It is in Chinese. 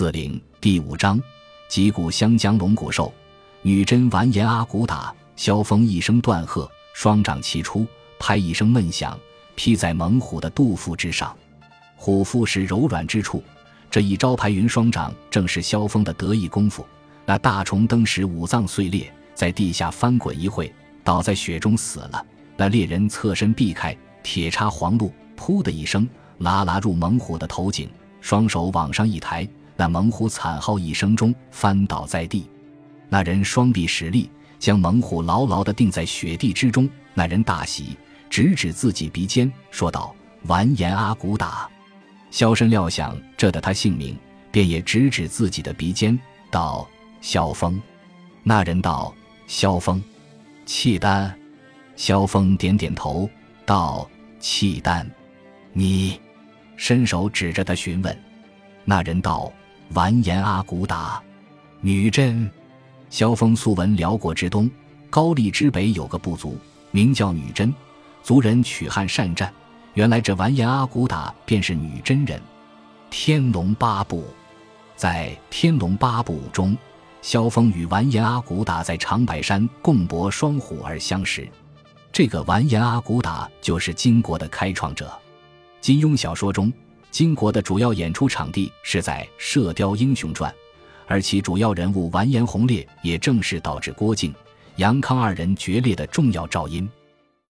四陵第五章，击鼓湘江龙骨兽，女真完颜阿骨打。萧峰一声断喝，双掌齐出，拍一声闷响，劈在猛虎的肚腹之上。虎腹是柔软之处，这一招排云双掌正是萧峰的得意功夫。那大虫登时五脏碎裂，在地下翻滚一会，倒在雪中死了。那猎人侧身避开，铁叉黄鹿，噗的一声，拉拉入猛虎的头颈，双手往上一抬。那猛虎惨号一声中翻倒在地，那人双臂使力，将猛虎牢牢地定在雪地之中。那人大喜，指指自己鼻尖，说道：“完颜阿骨打。”萧深料想这得他性命，便也指指自己的鼻尖，道：“萧峰。”那人道：“萧峰，契丹。”萧峰点点头，道：“契丹。”你，伸手指着他询问。那人道。完颜阿骨打，女真。萧峰素闻辽国之东，高丽之北有个部族，名叫女真，族人曲汉善战。原来这完颜阿骨打便是女真人。天龙八部，在天龙八部中，萧峰与完颜阿骨打在长白山共搏双虎而相识。这个完颜阿骨打就是金国的开创者。金庸小说中。金国的主要演出场地是在《射雕英雄传》，而其主要人物完颜洪烈也正是导致郭靖、杨康二人决裂的重要照因。